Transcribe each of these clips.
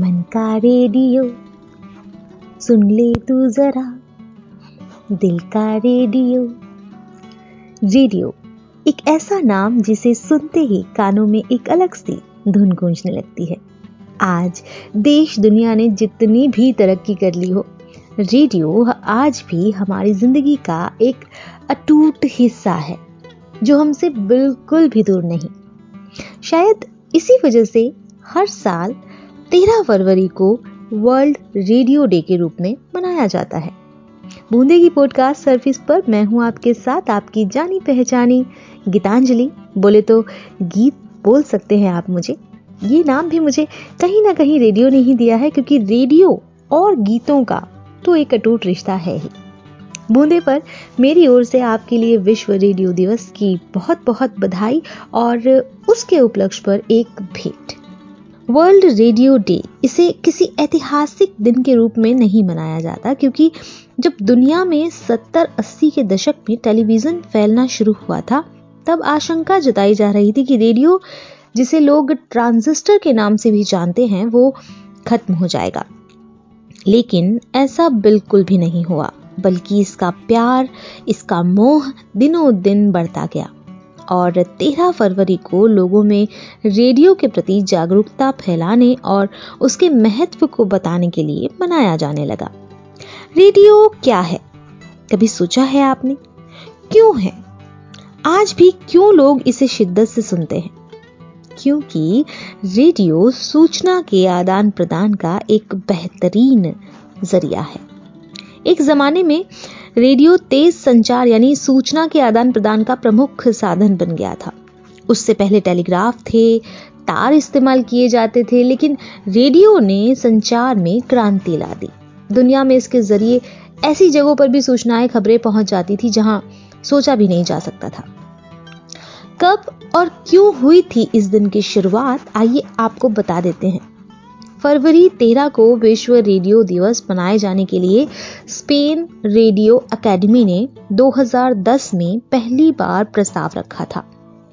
मन का रेडियो, सुन ले तू जरा। दिल का रेडियो। रेडियो, एक ऐसा नाम जिसे सुनते ही कानों में एक अलग सी धुन गूंजने लगती है। आज देश दुनिया ने जितनी भी तरक्की कर ली हो, रेडियो आज भी हमारी ज़िंदगी का एक अटूट हिस्सा है, जो हमसे बिल्कुल भी दूर नहीं। शायद इसी वजह से हर साल 13 फरवरी को वर्ल्ड रेडियो डे के रूप में मनाया जाता है। बूंदे की पॉडकास्ट सर्विस पर मैं हूँ आपके साथ आपकी जानी पहचानी गीतांजलि। बोले तो गीत बोल सकते हैं आप मुझे। ये नाम भी मुझे कहीं ना कहीं रेडियो ने ही दिया है क्योंकि रेडियो और गीतों का तो एक अटूट रिश्ता है ही। बूंदे पर मेरी ओर से आपके लिए विश्व रेडियो दिवस की बहुत बहुत बधाई और उसके उपलक्ष्य पर एक भेंट। वर्ल्ड रेडियो डे इसे किसी ऐतिहासिक दिन के रूप में नहीं मनाया जाता क्योंकि जब दुनिया में 70-80 के दशक में टेलीविज़न फैलना शुरू हुआ था, तब आशंका जताई जा रही थी कि रेडियो, जिसे लोग ट्रांजिस्टर के नाम से भी जानते हैं, वो खत्म हो जाएगा। लेकिन ऐसा बिल्कुल भी नहीं हुआ, बल्कि इसका प्यार, इसका मोह दिनों दिन बढ़ता गया। और 13 फरवरी को लोगों में रेडियो के प्रति जागरूकता फैलाने और उसके महत्व को बताने के लिए मनाया जाने लगा। रेडियो क्या है? कभी सोचा है आपने? क्यों है? आज भी क्यों लोग इसे शिद्दत से सुनते हैं? क्योंकि रेडियो सूचना के आदान प्रदान का एक बेहतरीन ज़रिया है। एक जमाने में रेडियो तेज संचार यानी सूचना के आदान प्रदान का प्रमुख साधन बन गया था। उससे पहले टेलीग्राफ थे, तार इस्तेमाल किए जाते थे, लेकिन रेडियो ने संचार में क्रांति ला दी। दुनिया में इसके ज़रिए ऐसी जगहों पर भी सूचनाएँ, खबरें पहुँच जाती थी जहाँ सोचा भी नहीं जा सकता था। कब और क्यों हुई थी इस दिन की शुरुआत, आइए आपको बता देते हैं। फरवरी 13 को विश्व रेडियो दिवस मनाए जाने के लिए स्पेन रेडियो एकेडमी ने 2010 में पहली बार प्रस्ताव रखा था।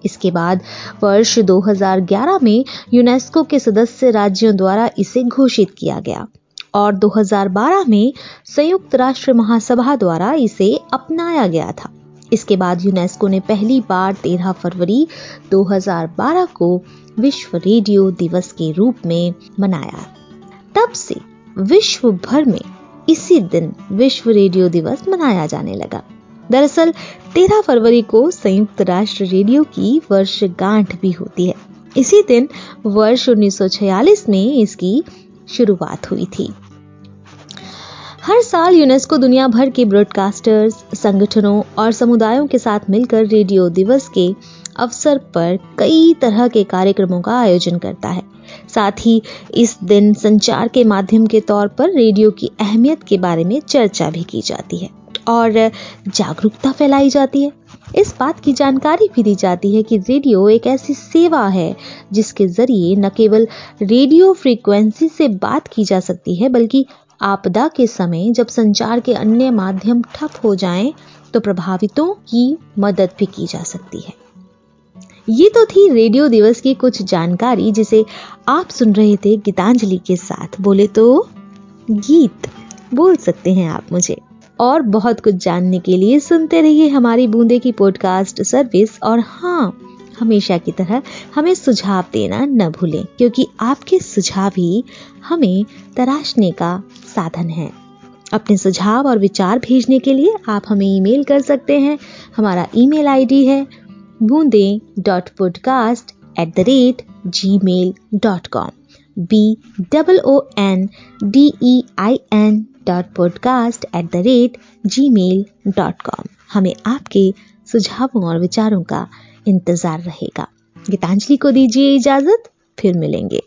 इसके बाद वर्ष 2011 में यूनेस्को के सदस्य राज्यों द्वारा इसे घोषित किया गया और 2012 में संयुक्त राष्ट्र महासभा द्वारा इसे अपनाया गया था। इसके बाद यूनेस्को ने पहली बार 13 फरवरी 2012 को विश्व रेडियो दिवस के रूप में मनाया। तब से विश्व भर में इसी दिन विश्व रेडियो दिवस मनाया जाने लगा। दरअसल 13 फरवरी को संयुक्त राष्ट्र रेडियो की वर्षगांठ भी होती है। इसी दिन वर्ष 1946 में इसकी शुरुआत हुई थी। हर साल यूनेस्को दुनिया भर के ब्रॉडकास्टर्स, संगठनों और समुदायों के साथ मिलकर रेडियो दिवस के अवसर पर कई तरह के कार्यक्रमों का आयोजन करता है। साथ ही इस दिन संचार के माध्यम के तौर पर रेडियो की अहमियत के बारे में चर्चा भी की जाती है और जागरूकता फैलाई जाती है। इस बात की जानकारी भी दी जाती है कि रेडियो एक ऐसी सेवा है जिसके ज़रिए न केवल रेडियो फ्रीक्वेंसी से बात की जा सकती है, बल्कि आपदा के समय जब संचार के अन्य माध्यम ठप हो जाएँ, तो प्रभावितों की मदद भी की जा सकती है। ये तो थी रेडियो दिवस की कुछ जानकारी जिसे आप सुन रहे थे गीतांजलि के साथ। बोले तो गीत बोल सकते हैं आप मुझे। और बहुत कुछ जानने के लिए सुनते रहिए हमारी बूंदे की पॉडकास्ट सर्विस और हाँ हमेशा की तरह हमें सुझाव देना न भूलें क्योंकि आपके सुझाव ही हमें तराशने का साधन है। अपने सुझाव और विचार भेजने के लिए आप हमें ईमेल कर सकते हैं। हमारा ईमेल आईडी है बूंदे dot podcast at the rate Gmail dot com B double O N D E I N dot podcast at the rate Gmail dot com हमें आपके सुझावों और विचारों का इंतज़ार रहेगा। गीतांजलि को दीजिए इजाज़त, फिर मिलेंगे।